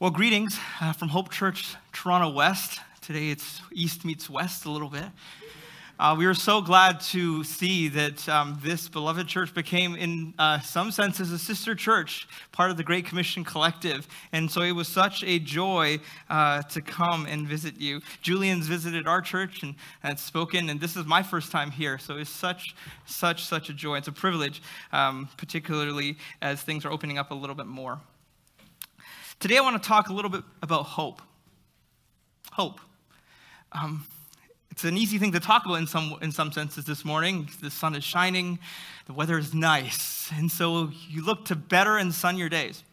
Well, greetings uh, from Hope Church, Toronto West. Today it's East meets West a little bit. Uh, we are so glad to see that um, this beloved church became, in uh, some senses, a sister church, part of the Great Commission Collective. And so it was such a joy uh, to come and visit you. Julian's visited our church and, and spoken, and this is my first time here. So it's such, such, such a joy. It's a privilege, um, particularly as things are opening up a little bit more. Today, I want to talk a little bit about hope. Hope. Um, it's an easy thing to talk about in some, in some senses this morning. The sun is shining, the weather is nice, and so you look to better and sunnier days.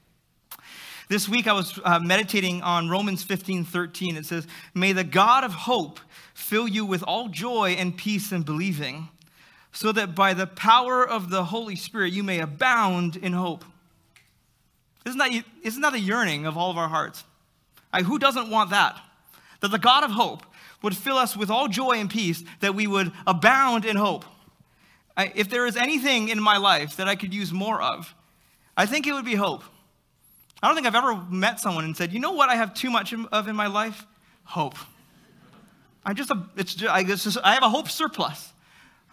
This week I was uh, meditating on Romans 15 13. It says, May the God of hope fill you with all joy and peace in believing, so that by the power of the Holy Spirit you may abound in hope. Isn't that, isn't that a yearning of all of our hearts? Who doesn't want that? That the God of hope would fill us with all joy and peace, that we would abound in hope. I, if there is anything in my life that I could use more of, I think it would be hope. I don't think I've ever met someone and said, you know what I have too much of in my life? Hope. I just, it's just, I, just, I have a hope surplus.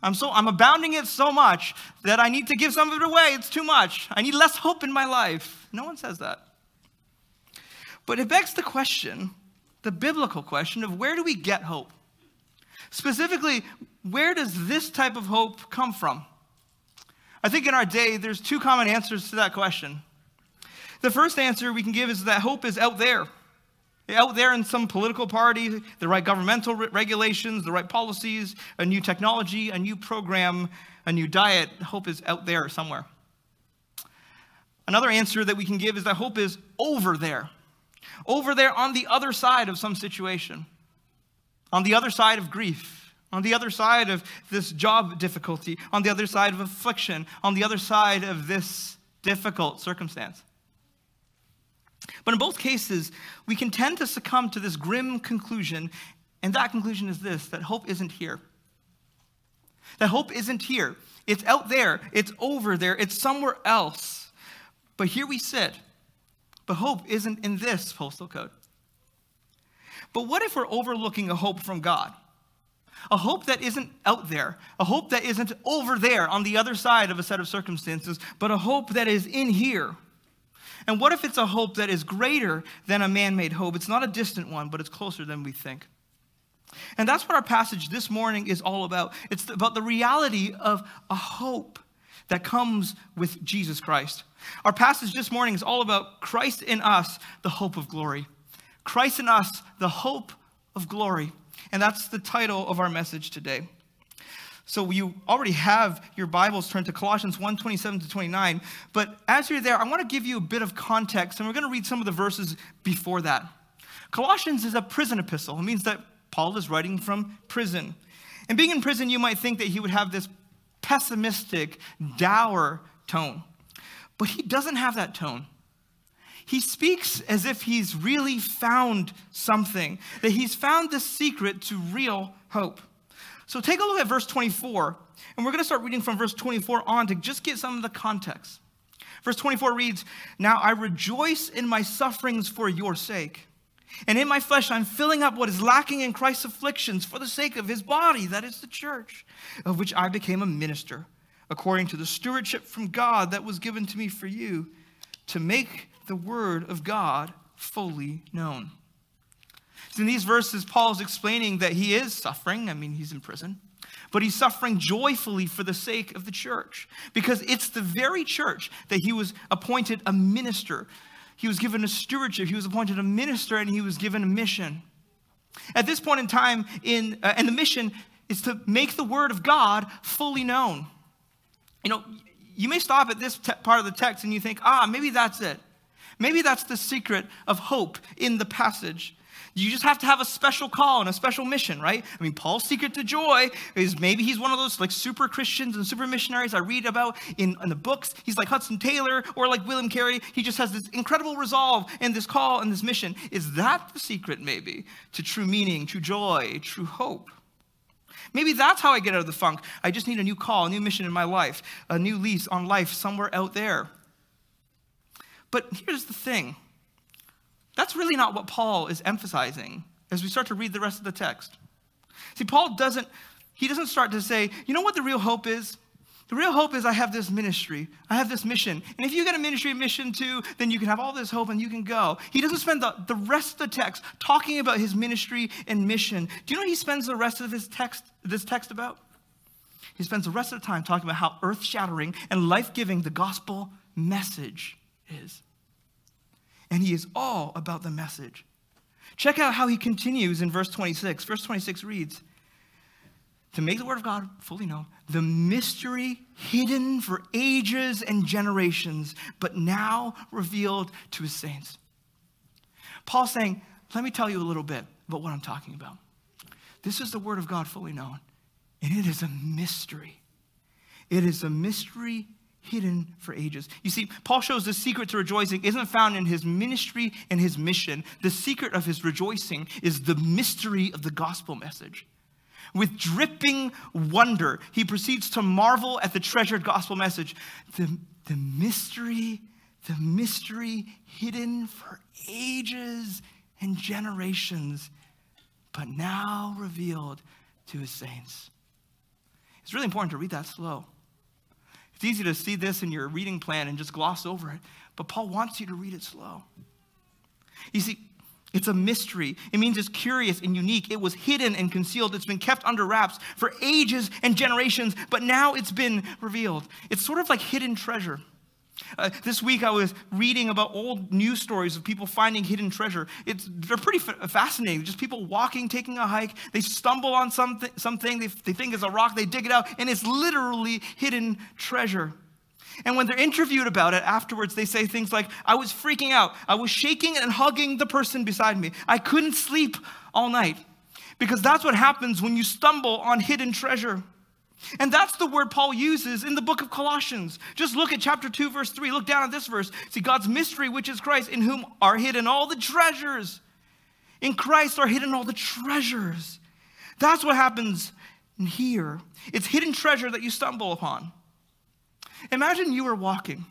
I'm so I'm abounding it so much that I need to give some of it away. It's too much. I need less hope in my life. No one says that. But it begs the question, the biblical question of where do we get hope? Specifically, where does this type of hope come from? I think in our day there's two common answers to that question. The first answer we can give is that hope is out there out there in some political party, the right governmental re- regulations, the right policies, a new technology, a new program, a new diet. Hope is out there somewhere. Another answer that we can give is that hope is over there, over there on the other side of some situation, on the other side of grief, on the other side of this job difficulty, on the other side of affliction, on the other side of this difficult circumstance. But in both cases, we can tend to succumb to this grim conclusion, and that conclusion is this that hope isn't here. That hope isn't here. It's out there, it's over there, it's somewhere else. But here we sit. But hope isn't in this postal code. But what if we're overlooking a hope from God? A hope that isn't out there, a hope that isn't over there on the other side of a set of circumstances, but a hope that is in here and what if it's a hope that is greater than a man made hope? It's not a distant one, but it's closer than we think. And that's what our passage this morning is all about. It's about the reality of a hope that comes with Jesus Christ. Our passage this morning is all about Christ in us, the hope of glory. Christ in us, the hope of glory. And that's the title of our message today. So you already have your Bibles turned to Colossians 1 27 to 29. But as you're there, I want to give you a bit of context, and we're going to read some of the verses before that. Colossians is a prison epistle. It means that Paul is writing from prison. And being in prison, you might think that he would have this pessimistic, dour tone. But he doesn't have that tone. He speaks as if he's really found something, that he's found the secret to real hope. So take a look at verse 24, and we're going to start reading from verse 24 on to just get some of the context. Verse 24 reads Now I rejoice in my sufferings for your sake. And in my flesh, I'm filling up what is lacking in Christ's afflictions for the sake of his body, that is the church, of which I became a minister, according to the stewardship from God that was given to me for you, to make the word of God fully known. In these verses, Paul is explaining that he is suffering. I mean, he's in prison. But he's suffering joyfully for the sake of the church because it's the very church that he was appointed a minister. He was given a stewardship. He was appointed a minister and he was given a mission. At this point in time, in, uh, and the mission is to make the word of God fully known. You know, you may stop at this te- part of the text and you think, ah, maybe that's it. Maybe that's the secret of hope in the passage. You just have to have a special call and a special mission, right? I mean, Paul's secret to joy is maybe he's one of those like super Christians and super missionaries I read about in, in the books. He's like Hudson Taylor or like William Carey. He just has this incredible resolve and this call and this mission. Is that the secret, maybe, to true meaning, true joy, true hope? Maybe that's how I get out of the funk. I just need a new call, a new mission in my life, a new lease on life somewhere out there. But here's the thing That's really not what Paul is emphasizing as we start to read the rest of the text. See, Paul doesn't, he doesn't start to say, you know what the real hope is? The real hope is I have this ministry, I have this mission. And if you get a ministry mission too, then you can have all this hope and you can go. He doesn't spend the, the rest of the text talking about his ministry and mission. Do you know he spends the rest of his text, this text about? He spends the rest of the time talking about how earth shattering and life giving the gospel message is. And he is all about the message. Check out how he continues in verse 26. Verse 26 reads, to make the word of God fully known, the mystery hidden for ages and generations, but now revealed to his saints. Paul saying, Let me tell you a little bit about what I'm talking about. This is the word of God fully known, and it is a mystery. It is a mystery hidden for ages. You see, Paul shows the secret to rejoicing isn't found in his ministry and his mission. The secret of his rejoicing is the mystery of the gospel message. With dripping wonder, he proceeds to marvel at the treasured gospel message. The, the mystery, the mystery hidden for ages and generations, but now revealed to his saints. It's really important to read that slow. It's easy to see this in your reading plan and just gloss over it, but Paul wants you to read it slow. You see, it's a mystery. It means it's curious and unique. It was hidden and concealed. It's been kept under wraps for ages and generations, but now it's been revealed. It's sort of like hidden treasure. Uh, this week I was reading about old news stories of people finding hidden treasure. It's, they're pretty f- fascinating. Just people walking, taking a hike. They stumble on something, something they, they think is a rock. They dig it out, and it's literally hidden treasure. And when they're interviewed about it afterwards, they say things like, I was freaking out. I was shaking and hugging the person beside me. I couldn't sleep all night. Because that's what happens when you stumble on hidden treasure. And that's the word Paul uses in the book of Colossians. Just look at chapter 2, verse 3. Look down at this verse. See, God's mystery, which is Christ, in whom are hidden all the treasures. In Christ are hidden all the treasures. That's what happens here. It's hidden treasure that you stumble upon. Imagine you were walking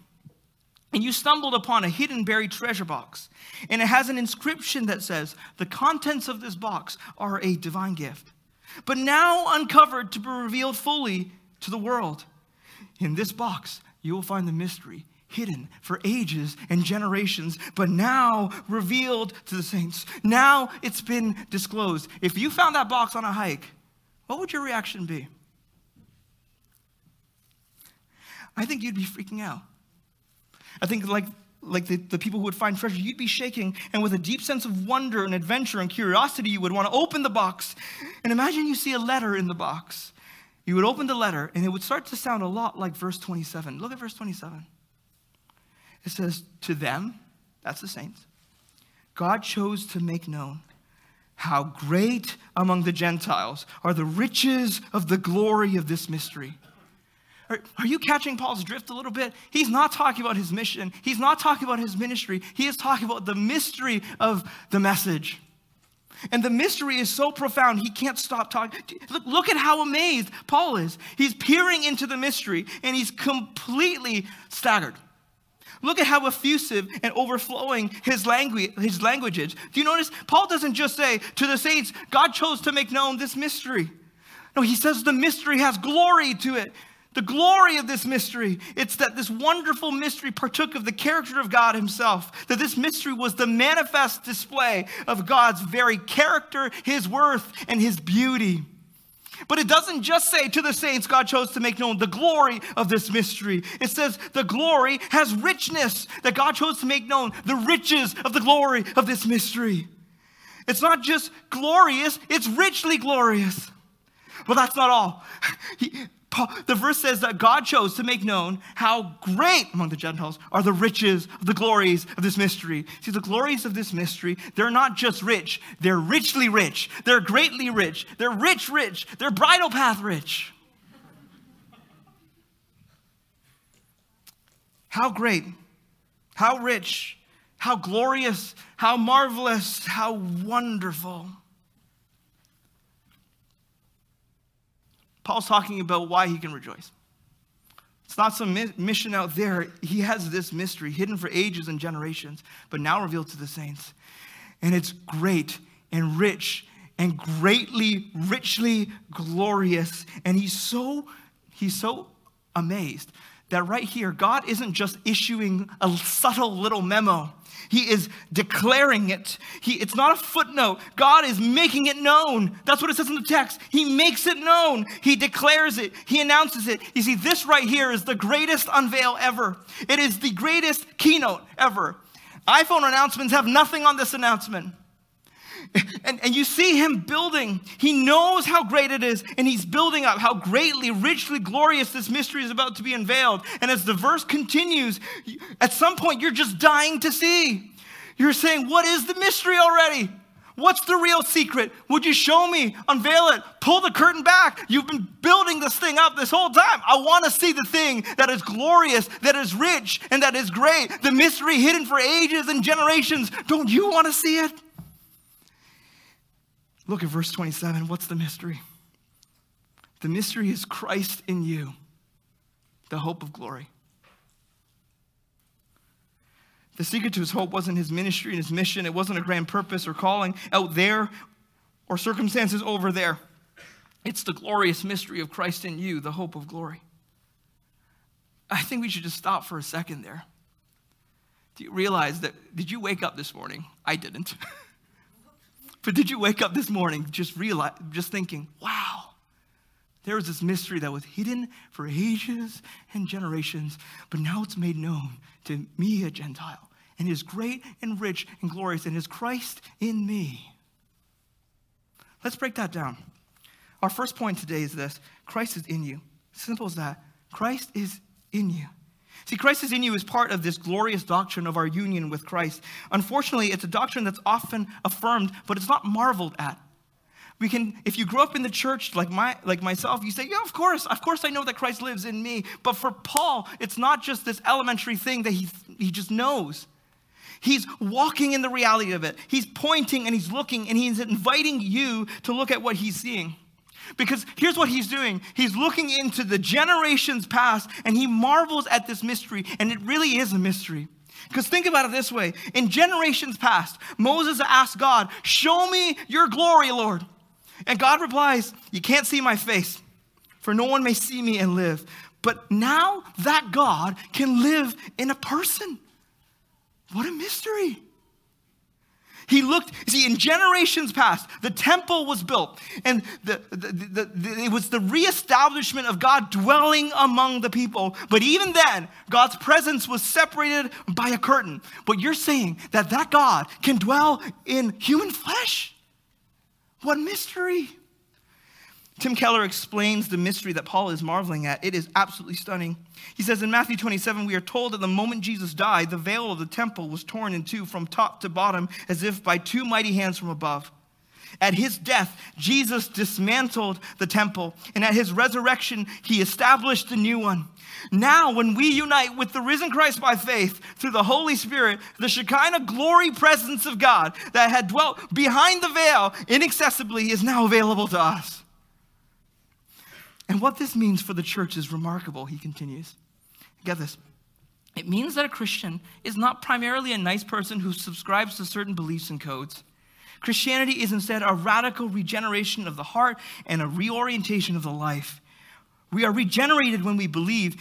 and you stumbled upon a hidden buried treasure box, and it has an inscription that says, The contents of this box are a divine gift, but now uncovered to be revealed fully to the world. In this box, you will find the mystery hidden for ages and generations, but now revealed to the saints. Now it's been disclosed. If you found that box on a hike, what would your reaction be? I think you'd be freaking out. I think, like, like the, the people who would find treasure, you'd be shaking, and with a deep sense of wonder and adventure and curiosity, you would want to open the box. And imagine you see a letter in the box. You would open the letter, and it would start to sound a lot like verse 27. Look at verse 27. It says, To them, that's the saints, God chose to make known how great among the Gentiles are the riches of the glory of this mystery are, are, you catching Paul's drift a little bit? He's not talking about his mission. He's not talking about his ministry. He is talking about the mystery of the message. And the mystery is so profound, he can't stop talking. Look, look at how amazed Paul is. He's peering into the mystery and he's completely staggered. Look at how effusive and overflowing his language, his language is. Do you notice? Paul doesn't just say to the saints, God chose to make known this mystery. No, he says the mystery has glory to it. The glory of this mystery, it's that this wonderful mystery partook of the character of God Himself, that this mystery was the manifest display of God's very character, His worth, and His beauty. But it doesn't just say to the saints God chose to make known the glory of this mystery. It says the glory has richness, that God chose to make known the riches of the glory of this mystery. It's not just glorious, it's richly glorious. But that's not all. Paul, the verse says that God chose to make known how great among the Gentiles are the riches of the glories of this mystery. See, the glories of this mystery, they're not just rich, they're richly rich, they're greatly rich, they're rich, rich, they're bridal path rich. How great, how rich, how glorious, how marvelous, how wonderful. Paul's talking about why he can rejoice. It's not some mission out there. He has this mystery hidden for ages and generations, but now revealed to the saints. And it's great and rich and greatly, richly glorious. And he's so, he's so amazed that right here, God isn't just issuing a subtle little memo. He is declaring it. He, it's not a footnote. God is making it known. That's what it says in the text. He makes it known. He declares it. He announces it. You see, this right here is the greatest unveil ever. It is the greatest keynote ever. iPhone announcements have nothing on this announcement. And, and you see him building. He knows how great it is, and he's building up how greatly, richly glorious this mystery is about to be unveiled. And as the verse continues, at some point you're just dying to see. You're saying, What is the mystery already? What's the real secret? Would you show me? Unveil it. Pull the curtain back. You've been building this thing up this whole time. I want to see the thing that is glorious, that is rich, and that is great. The mystery hidden for ages and generations. Don't you want to see it? Look at verse 27. What's the mystery? The mystery is Christ in you, the hope of glory. The secret to his hope wasn't his ministry and his mission. It wasn't a grand purpose or calling out there or circumstances over there. It's the glorious mystery of Christ in you, the hope of glory. I think we should just stop for a second there. Do you realize that? Did you wake up this morning? I didn't. But did you wake up this morning just realize, just thinking, wow, there was this mystery that was hidden for ages and generations, but now it's made known to me, a Gentile, and is great and rich and glorious, and is Christ in me. Let's break that down. Our first point today is this Christ is in you. Simple as that. Christ is in you. See, Christ is in you is part of this glorious doctrine of our union with Christ. Unfortunately, it's a doctrine that's often affirmed, but it's not marveled at. We can, if you grew up in the church like my like myself, you say, Yeah, of course, of course I know that Christ lives in me. But for Paul, it's not just this elementary thing that he he just knows. He's walking in the reality of it. He's pointing and he's looking and he's inviting you to look at what he's seeing. Because here's what he's doing he's looking into the generations past and he marvels at this mystery, and it really is a mystery. Because think about it this way in generations past, Moses asked God, Show me your glory, Lord. And God replies, You can't see my face, for no one may see me and live. But now that God can live in a person. What a mystery. He looked, see, in generations past, the temple was built, and the, the, the, it was the reestablishment of God dwelling among the people. But even then, God's presence was separated by a curtain. But you're saying that that God can dwell in human flesh? What mystery! Tim Keller explains the mystery that Paul is marveling at. It is absolutely stunning. He says in Matthew 27, we are told that the moment Jesus died, the veil of the temple was torn in two from top to bottom as if by two mighty hands from above. At his death, Jesus dismantled the temple, and at his resurrection, he established a new one. Now, when we unite with the risen Christ by faith through the Holy Spirit, the Shekinah glory presence of God that had dwelt behind the veil inaccessibly is now available to us. And what this means for the church is remarkable, he continues. Get this. It means that a Christian is not primarily a nice person who subscribes to certain beliefs and codes. Christianity is instead a radical regeneration of the heart and a reorientation of the life. We are regenerated when we believe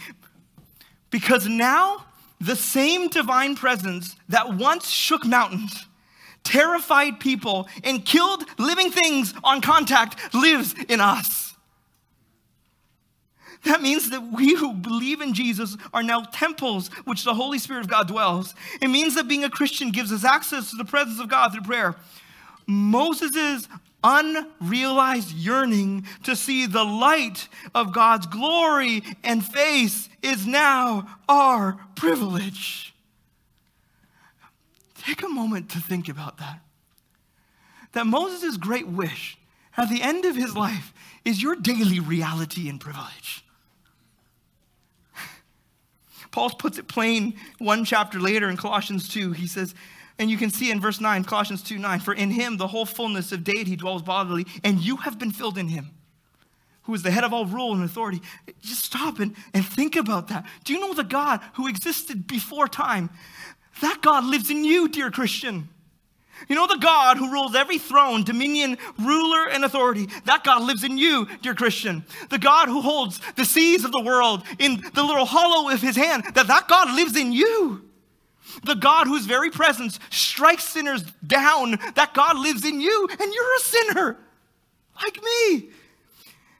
because now the same divine presence that once shook mountains, terrified people, and killed living things on contact lives in us. That means that we who believe in Jesus are now temples which the Holy Spirit of God dwells. It means that being a Christian gives us access to the presence of God through prayer. Moses' unrealized yearning to see the light of God's glory and face is now our privilege. Take a moment to think about that. That Moses' great wish at the end of his life is your daily reality and privilege. Paul puts it plain one chapter later in Colossians 2. He says, and you can see in verse 9, Colossians 2 9, for in him the whole fullness of deity dwells bodily, and you have been filled in him. who is the head of all rule and authority. Just stop and, and think about that. Do you know the God who existed before time? That God lives in you, dear Christian. You know the God who rules every throne, dominion, ruler, and authority. That God lives in you, dear Christian. The God who holds the seas of the world in the little hollow of his hand, that that God lives in you. The God whose very presence strikes sinners down, that God lives in you, and you're a sinner like me.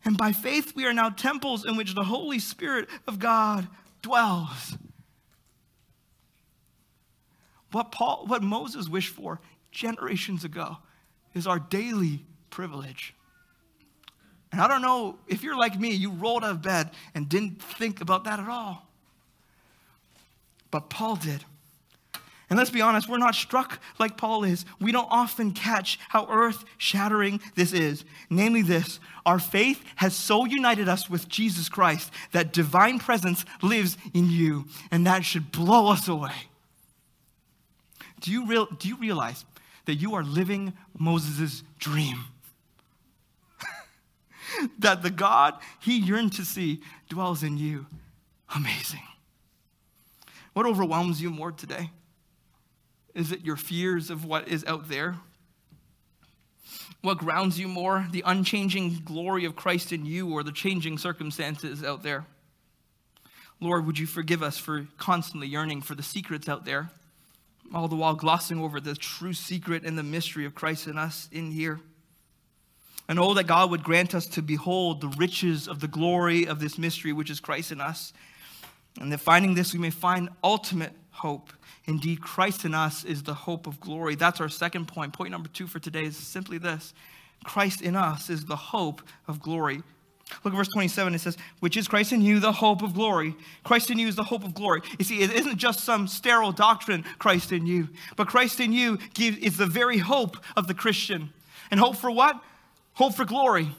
And by faith, we are now temples in which the Holy Spirit of God dwells. What, Paul, what Moses wished for generations ago is our daily privilege. And I don't know if you're like me, you rolled out of bed and didn't think about that at all. But Paul did. And let's be honest, we're not struck like Paul is. We don't often catch how earth shattering this is. Namely, this our faith has so united us with Jesus Christ that divine presence lives in you, and that should blow us away. Do you, real, do you realize that you are living Moses' dream? that the God he yearned to see dwells in you. Amazing. What overwhelms you more today? Is it your fears of what is out there? What grounds you more, the unchanging glory of Christ in you or the changing circumstances out there? Lord, would you forgive us for constantly yearning for the secrets out there, all the while glossing over the true secret and the mystery of Christ in us in here? And oh, that God would grant us to behold the riches of the glory of this mystery, which is Christ in us. And that finding this, we may find ultimate hope Indeed, Christ in us is the hope of glory. That's our second point. Point number two for today is simply this Christ in us is the hope of glory. Look at verse 27. It says, which is Christ in you, the hope of glory. Christ in you is the hope of glory. You see, it isn't just some sterile doctrine, Christ in you, but Christ in you is the very hope of the Christian. And hope for what? Hope for glory.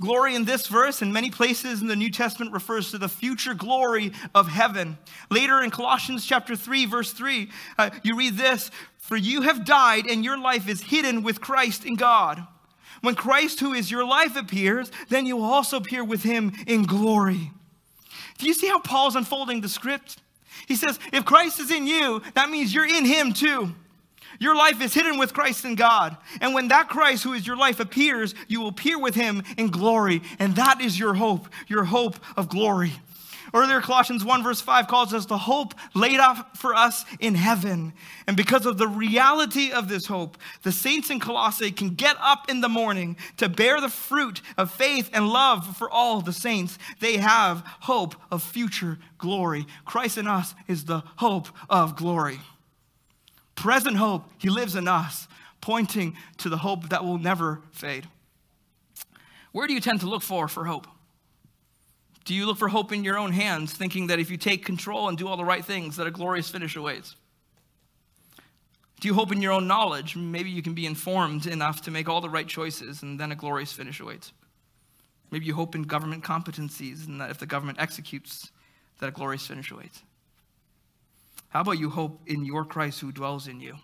Glory in this verse and many places in the New Testament refers to the future glory of heaven. Later in Colossians chapter 3 verse 3, uh, you read this, "For you have died and your life is hidden with Christ in God. When Christ who is your life appears, then you will also appear with him in glory." Do you see how Paul's unfolding the script? He says, if Christ is in you, that means you're in him too. Your life is hidden with Christ in God. And when that Christ, who is your life, appears, you will appear with him in glory. And that is your hope, your hope of glory. Earlier, Colossians 1, verse 5 calls us the hope laid out for us in heaven. And because of the reality of this hope, the saints in Colossae can get up in the morning to bear the fruit of faith and love for all the saints. They have hope of future glory. Christ in us is the hope of glory. Present hope, He lives in us, pointing to the hope that will never fade. Where do you tend to look for for hope? Do you look for hope in your own hands, thinking that if you take control and do all the right things, that a glorious finish awaits? Do you hope in your own knowledge? Maybe you can be informed enough to make all the right choices, and then a glorious finish awaits. Maybe you hope in government competencies, and that if the government executes, that a glorious finish awaits. How about you hope in your Christ who dwells in you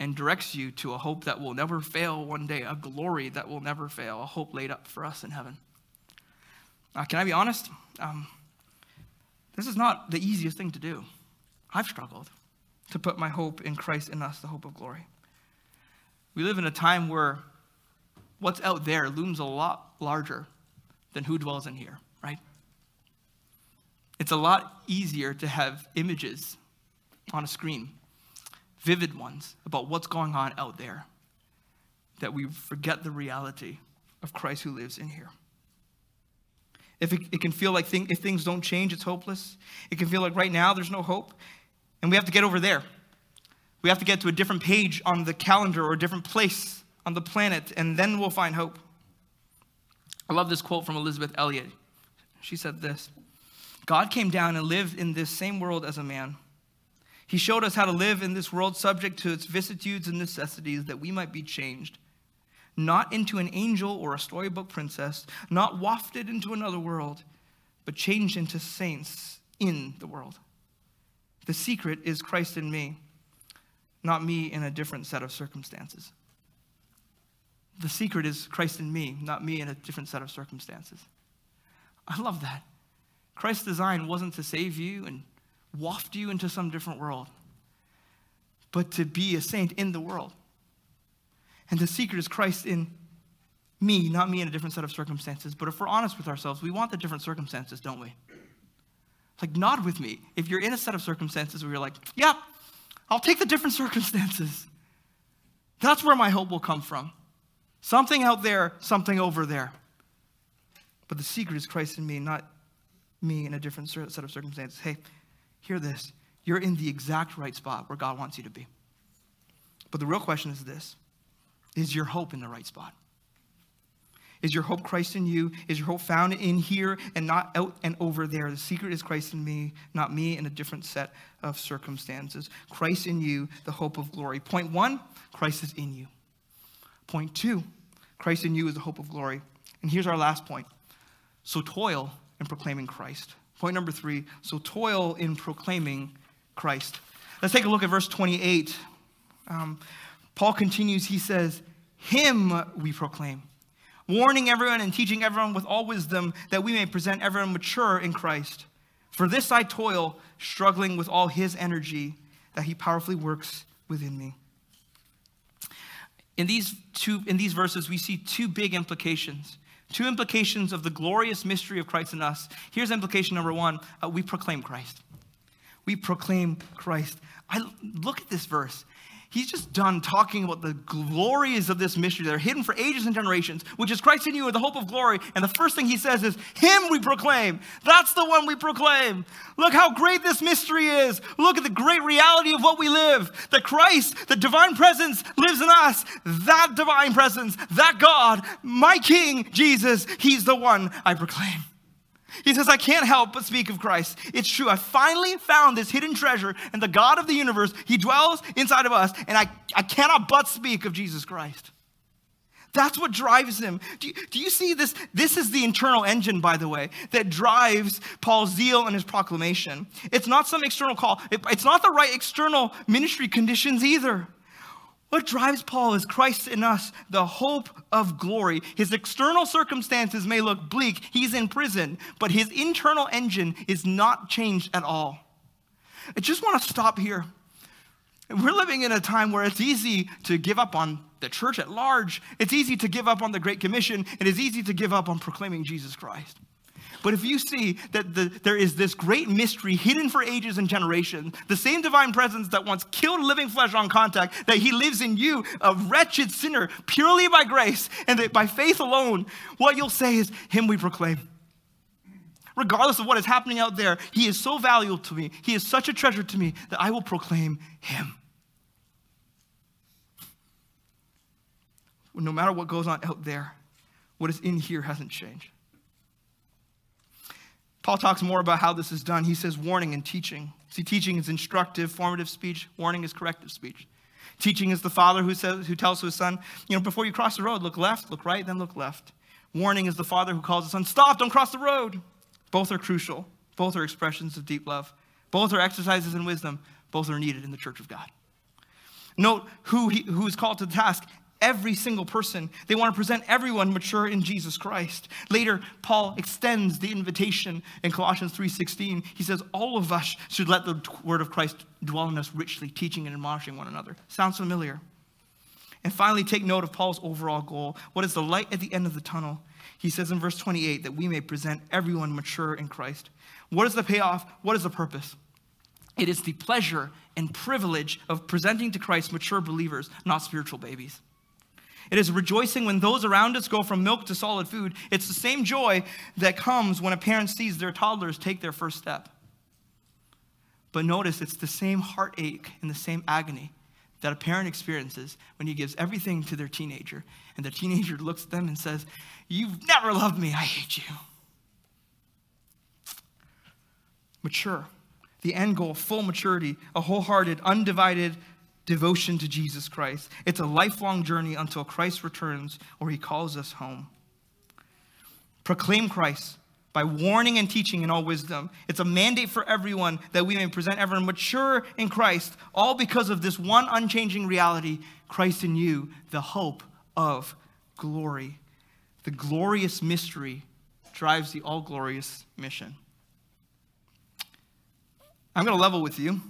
and directs you to a hope that will never fail one day, a glory that will never fail, a hope laid up for us in heaven? Uh, can I be honest? Um, this is not the easiest thing to do. I've struggled to put my hope in Christ in us, the hope of glory. We live in a time where what's out there looms a lot larger than who dwells in here, right? It's a lot easier to have images on a screen, vivid ones, about what's going on out there, that we forget the reality of Christ who lives in here. If it, it can feel like thing, if things don't change, it's hopeless. It can feel like right now there's no hope, and we have to get over there. We have to get to a different page on the calendar or a different place on the planet, and then we'll find hope. I love this quote from Elisabeth Elliot. She said this God came down and lived in this same world as a man. He showed us how to live in this world subject to its vicissitudes and necessities that we might be changed, not into an angel or a storybook princess, not wafted into another world, but changed into saints in the world. The secret is Christ in me, not me in a different set of circumstances. the secret is Christ in me, not me in a different set of circumstances. I love that. Christ's design wasn't to save you and waft you into some different world, but to be a saint in the world. And the secret is Christ in me, not me in a different set of circumstances. But if we're honest with ourselves, we want the different circumstances, don't we? It's Like, nod with me. If you're in a set of circumstances where you're like, yeah, I'll take the different circumstances. That's where my hope will come from. Something out there, something over there. But the secret is Christ in me, not me in a different set of circumstances. Hey, hear this. You're in the exact right spot where God wants you to be. But the real question is this Is your hope in the right spot? Is your hope Christ in you? Is your hope found in here and not out and over there? The secret is Christ in me, not me in a different set of circumstances. Christ in you, the hope of glory. Point one, Christ is in you. Point two, Christ in you is the hope of glory. And here's our last point. So toil in proclaiming Christ. Point number three, so toil in proclaiming Christ. Let's take a look at verse 28. Um, Paul continues, he says, Him we proclaim warning everyone and teaching everyone with all wisdom that we may present everyone mature in Christ. For this I toil, struggling with all his energy that he powerfully works within me. In these two in these verses we see two big implications. Two implications of the glorious mystery of Christ in us. Here's implication number 1, uh, we proclaim Christ. We proclaim Christ. I look at this verse he's just done talking about the glories of this mystery that are hidden for ages and generations, which is Christ in you, the hope of glory. And the first thing he says is, Him we proclaim. That's the one we proclaim. Look how great this mystery is. Look at the great reality of what we live. That Christ, the divine presence, lives in us. That divine presence, that God, my King, Jesus, He's the one I proclaim. He says, I can't help but speak of Christ. It's true. I finally found this hidden treasure, and the God of the universe, He dwells inside of us, and I, I cannot but speak of Jesus Christ. That's what drives him. Do you, do you, see this? This is the internal engine, by the way, that drives Paul's zeal and his proclamation. It's not some external call, it, it's not the right external ministry conditions either. What drives Paul is Christ in us, the hope of glory. His external circumstances may look bleak, he's in prison, but his internal engine is not changed at all. I just want to stop here. We're living in a time where it's easy to give up on the church at large. It's easy to give up on the Great Commission. It is easy to give up on proclaiming Jesus Christ. But if you see that the, there is this great mystery hidden for ages and generations, the same divine presence that once killed living flesh on contact, that he lives in you, a wretched sinner, purely by grace, and that by faith alone, what you'll say is, Him we proclaim. Regardless of what is happening out there, He is so valuable to me. He is such a treasure to me that I will proclaim Him. No matter what goes on out there, what is in here hasn't changed. Paul talks more about how this is done. He says warning and teaching. See, teaching is instructive, formative speech, warning is corrective speech. Teaching is the father who, says, who tells his son, you know, before you cross the road, look left, look right, then look left. Warning is the father who calls his son, stop, don't cross the road. Both are crucial. Both are expressions of deep love. Both are exercises in wisdom. Both are needed in the church of God. Note who, he, who is called to the task every single person. They want to present everyone mature in Jesus Christ. Later, Paul extends the invitation in Colossians 3:16. He says, "All of us should let the word of Christ dwell in us richly, teaching and admonishing one another." Sounds familiar? And finally, take note of Paul's overall goal. What is the light at the end of the tunnel? He says in verse 28 that we may present everyone mature in Christ. What is the payoff? What is the purpose? It is the pleasure and privilege of presenting to Christ mature believers, not spiritual babies. It is rejoicing when those around us go from milk to solid food. It's the same joy that comes when a parent sees their toddlers take their first step. But notice it's the same heartache and the same agony that a parent experiences when he gives everything to their teenager, and the teenager looks at them and says, You've never loved me, I hate you. Mature. The end goal, full maturity, a wholehearted, undivided devotion to Jesus Christ. It's a lifelong journey until Christ returns or he calls us home. Proclaim Christ by warning and teaching in all wisdom. It's a mandate for everyone that we may present everyone mature in Christ, all because of this one unchanging reality Christ in you, the hope of glory. The glorious mystery drives the all glorious mission. I'm going to level with you.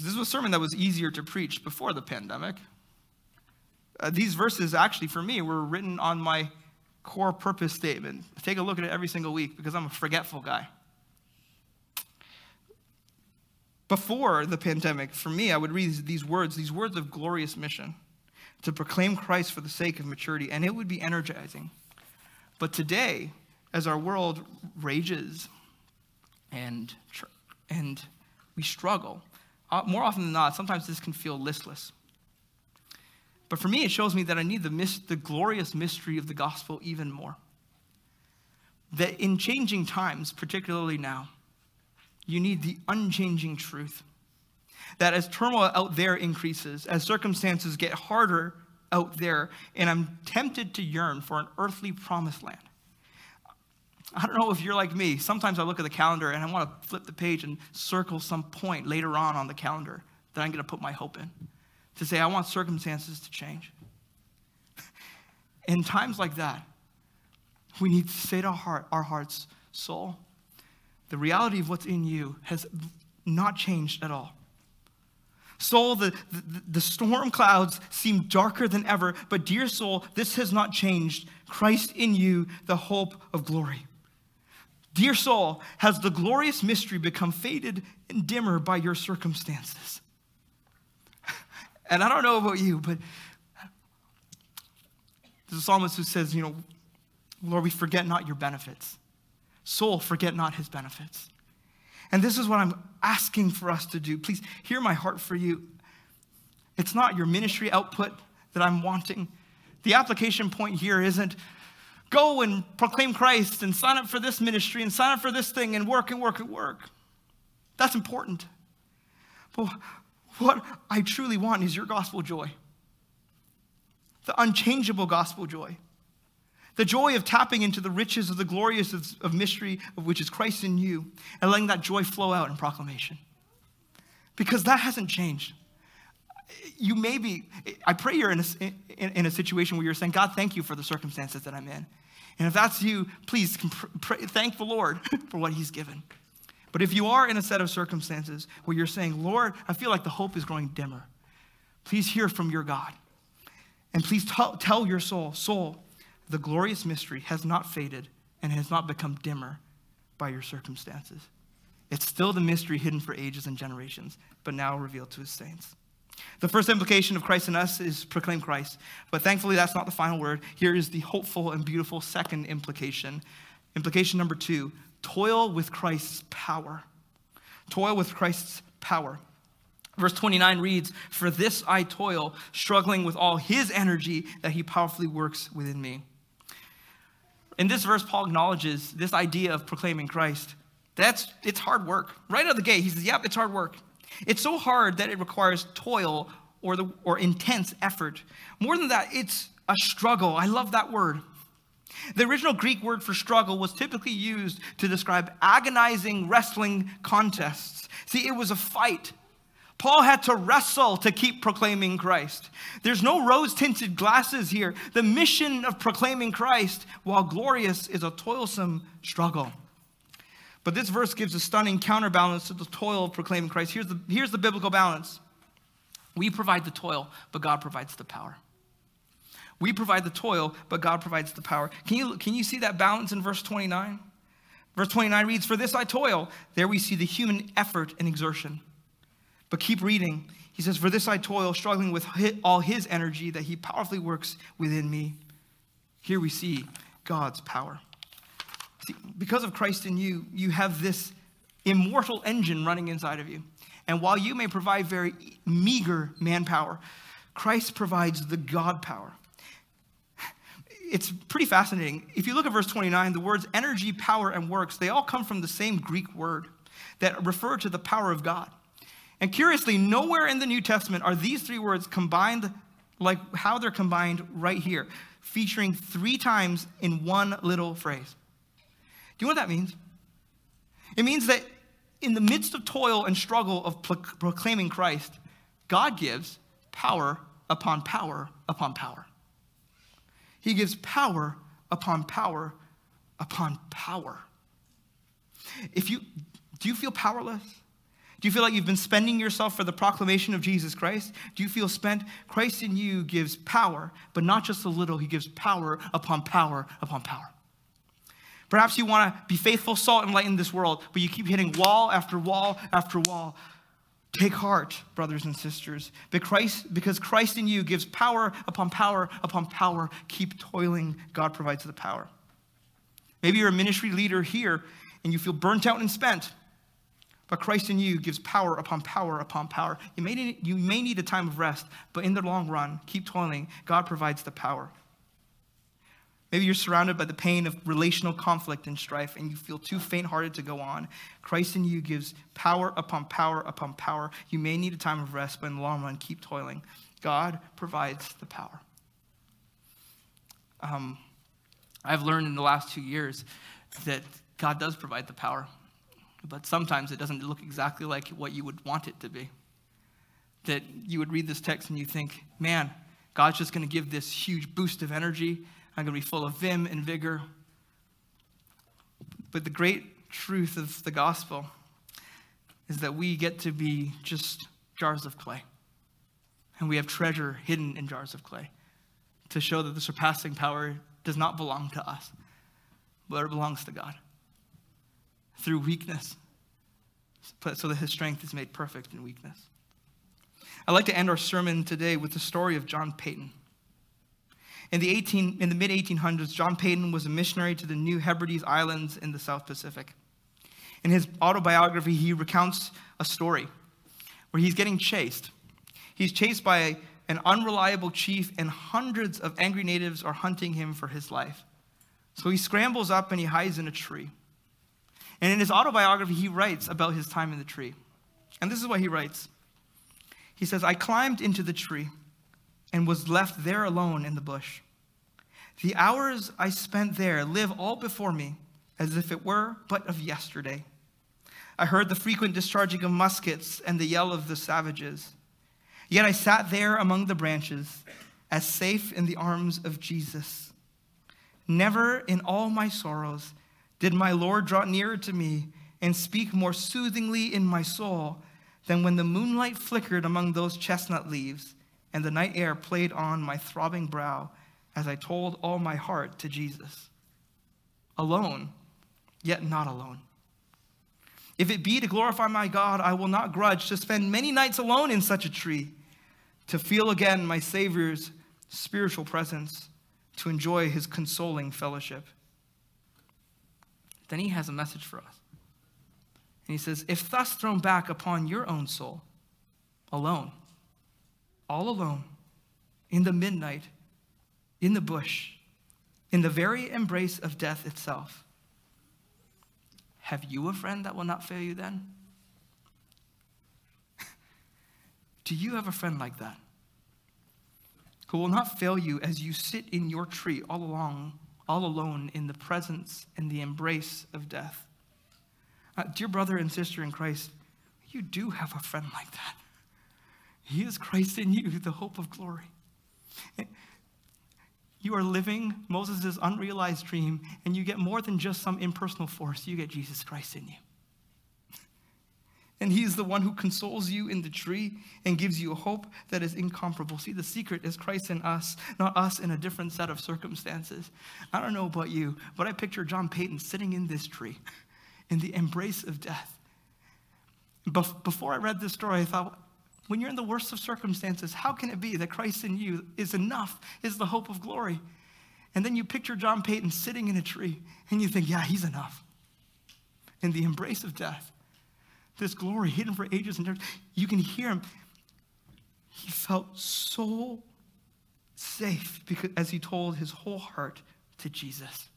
This was a sermon that was easier to preach before the pandemic. Uh, these verses, actually, for me, were written on my core purpose statement. I take a look at it every single week because I'm a forgetful guy. Before the pandemic, for me, I would read these words, these words of glorious mission, to proclaim Christ for the sake of maturity, and it would be energizing. But today, as our world rages and, and we struggle, Uh, more often than not, sometimes this can feel listless. But for me, it shows me that I need the, the glorious mystery of the gospel even more. That in changing times, particularly now, you need the unchanging truth. That as turmoil out there increases, as circumstances get harder out there, and I'm tempted to yearn for an earthly promised land. I don't know if you're like me. Sometimes I look at the calendar and I want to flip the page and circle some point later on on the calendar that I'm going to put my hope in to say, I want circumstances to change. In times like that, we need to say to our, heart, our hearts, soul, the reality of what's in you has not changed at all. Soul, the, the, the, storm clouds seem darker than ever, but dear soul, this has not changed. Christ in you, the hope of glory. Dear soul, has the glorious mystery become faded and dimmer by your circumstances? And I don't know about you, but there's a psalmist who says, you know, Lord, we forget not your benefits. Soul, forget not his benefits. And this is what I'm asking for us to do. Please hear my heart for you. It's not your ministry output that I'm wanting. The application point here isn't go and proclaim Christ and sign up for this ministry and sign up for this thing and work and work and work. That's important. But what I truly want is your gospel joy, the unchangeable gospel joy, the joy of tapping into the riches of the glorious of, of mystery of which is Christ in you and letting that joy flow out in proclamation. Because that hasn't changed. You may be, I pray you're in a, in, in a situation where you're saying, God, thank you for the circumstances that I'm in. And if that's you, please pray, thank the Lord for what He's given. But if you are in a set of circumstances where you're saying, Lord, I feel like the hope is growing dimmer, please hear from your God. And please tell, tell your soul, soul, the glorious mystery has not faded and has not become dimmer by your circumstances. It's still the mystery hidden for ages and generations, but now revealed to his saints. The first implication of Christ in us is proclaim Christ. But thankfully, that's not the final word. Here is the hopeful and beautiful second implication. Implication number two toil with Christ's power. Toil with Christ's power. Verse 29 reads, For this I toil, struggling with all his energy that he powerfully works within me. In this verse, Paul acknowledges this idea of proclaiming Christ. That's it's hard work. Right out of the gate, he says, Yep, it's hard work. It's so hard that it requires toil or, the, or intense effort. More than that, it's a struggle. I love that word. The original Greek word for struggle was typically used to describe agonizing wrestling contests. See, it was a fight. Paul had to wrestle to keep proclaiming Christ. There's no rose tinted glasses here. The mission of proclaiming Christ, while glorious, is a toilsome struggle. But this verse gives a stunning counterbalance to the toil of proclaiming Christ. Here's the, here's the biblical balance we provide the toil, but God provides the power. We provide the toil, but God provides the power. Can you, can you see that balance in verse 29? Verse 29 reads, For this I toil. There we see the human effort and exertion. But keep reading. He says, For this I toil, struggling with all his energy that he powerfully works within me. Here we see God's power. See, because of Christ in you, you have this immortal engine running inside of you. And while you may provide very meager manpower, Christ provides the God power it's pretty fascinating. If you look at verse 29, the words energy, power, and works, they all come from the same Greek word that refer to the power of God. And curiously, nowhere in the New Testament are these three words combined like how they're combined right here, featuring three times in one little phrase. Do you know what that means? It means that in the midst of toil and struggle of proclaiming Christ, God gives power upon power upon power. He gives power upon power upon power. If you do you feel powerless? Do you feel like you've been spending yourself for the proclamation of Jesus Christ? Do you feel spent? Christ in you gives power, but not just a little, he gives power upon power upon power. Perhaps you want to be faithful, salt, and light in this world, but you keep hitting wall after wall after wall. Take heart, brothers and sisters, because Christ, in you gives power upon power upon power. Keep toiling. God provides the power. Maybe you're a ministry leader here and you feel burnt out and spent. But Christ in you gives power upon power upon power. You may, need, you may need a time of rest, but in the long run, keep toiling. God provides the power. Maybe you're surrounded by the pain of relational conflict and strife, and you feel too faint hearted to go on. Christ in you gives power upon power upon power. You may need a time of rest, but in the long run, keep toiling. God provides the power. Um, I've learned in the last two years that God does provide the power. But sometimes it doesn't look exactly like what you would want it to be. That you would read this text and you think, man, God's just going to give this huge boost of energy. I'm going to be full of vim and vigor. But the great truth of the gospel is that we get to be just jars of clay. And we have treasure hidden in jars of clay to show that the surpassing power does not belong to us, but it belongs to God through weakness, so that his strength is made perfect in weakness. I'd like to end our sermon today with the story of John Paton. In the, 18, in the mid 1800s, John Paton was a missionary to the New Hebrides Islands in the South Pacific. In his autobiography, he recounts a story where he's getting chased. He's chased by a, an unreliable chief, and hundreds of angry natives are hunting him for his life. So he scrambles up and he hides in a tree. And in his autobiography, he writes about his time in the tree. And this is what he writes He says, I climbed into the tree and was left there alone in the bush. The hours I spent there live all before me as if it were but of yesterday. I heard the frequent discharging of muskets and the yell of the savages. Yet I sat there among the branches, as safe in the arms of Jesus. Never in all my sorrows did my Lord draw nearer to me and speak more soothingly in my soul than when the moonlight flickered among those chestnut leaves and the night air played on my throbbing brow as I told all my heart to Jesus. Alone, yet not alone. If it be to glorify my God, I will not grudge to spend many nights alone in such a tree, to feel again my Savior's spiritual presence, to enjoy his consoling fellowship then he has a message for us. And he says, If thus thrown back upon your own soul, alone, all alone, in the midnight, in the bush, in the very embrace of death itself, have you a friend that will not fail you then? Do you have a friend like that? Who will not fail you as you sit in your tree all along all alone in the presence and the embrace of death. Uh, dear brother and sister in Christ, you do have a friend like that. He is Christ in you, the hope of glory. You are living Moses' unrealized dream, and you get more than just some impersonal force. You get Jesus Christ in you and He's the one who consoles you in the tree and gives you a hope that is incomparable. See, the secret is Christ in us, not us in a different set of circumstances. I don't know about you, but I picture John Paton sitting in this tree in the embrace of death. Before I read this story, I thought, when you're in the worst of circumstances, how can it be that Christ in you is enough, is the hope of glory? And then you picture John Paton sitting in a tree, and you think, yeah, he's enough. In the embrace of death this glory hidden for ages and years. You can hear him. He felt so safe because as he told his whole heart to Jesus.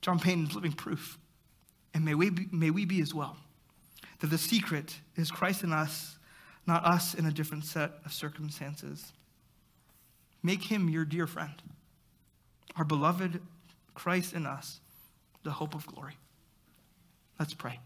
John Paton is living proof. And may we, be, may we be as well. That the secret is Christ in us, not us in a different set of circumstances. Make him your dear friend, our beloved Christ in us, the hope of glory. Let's pray.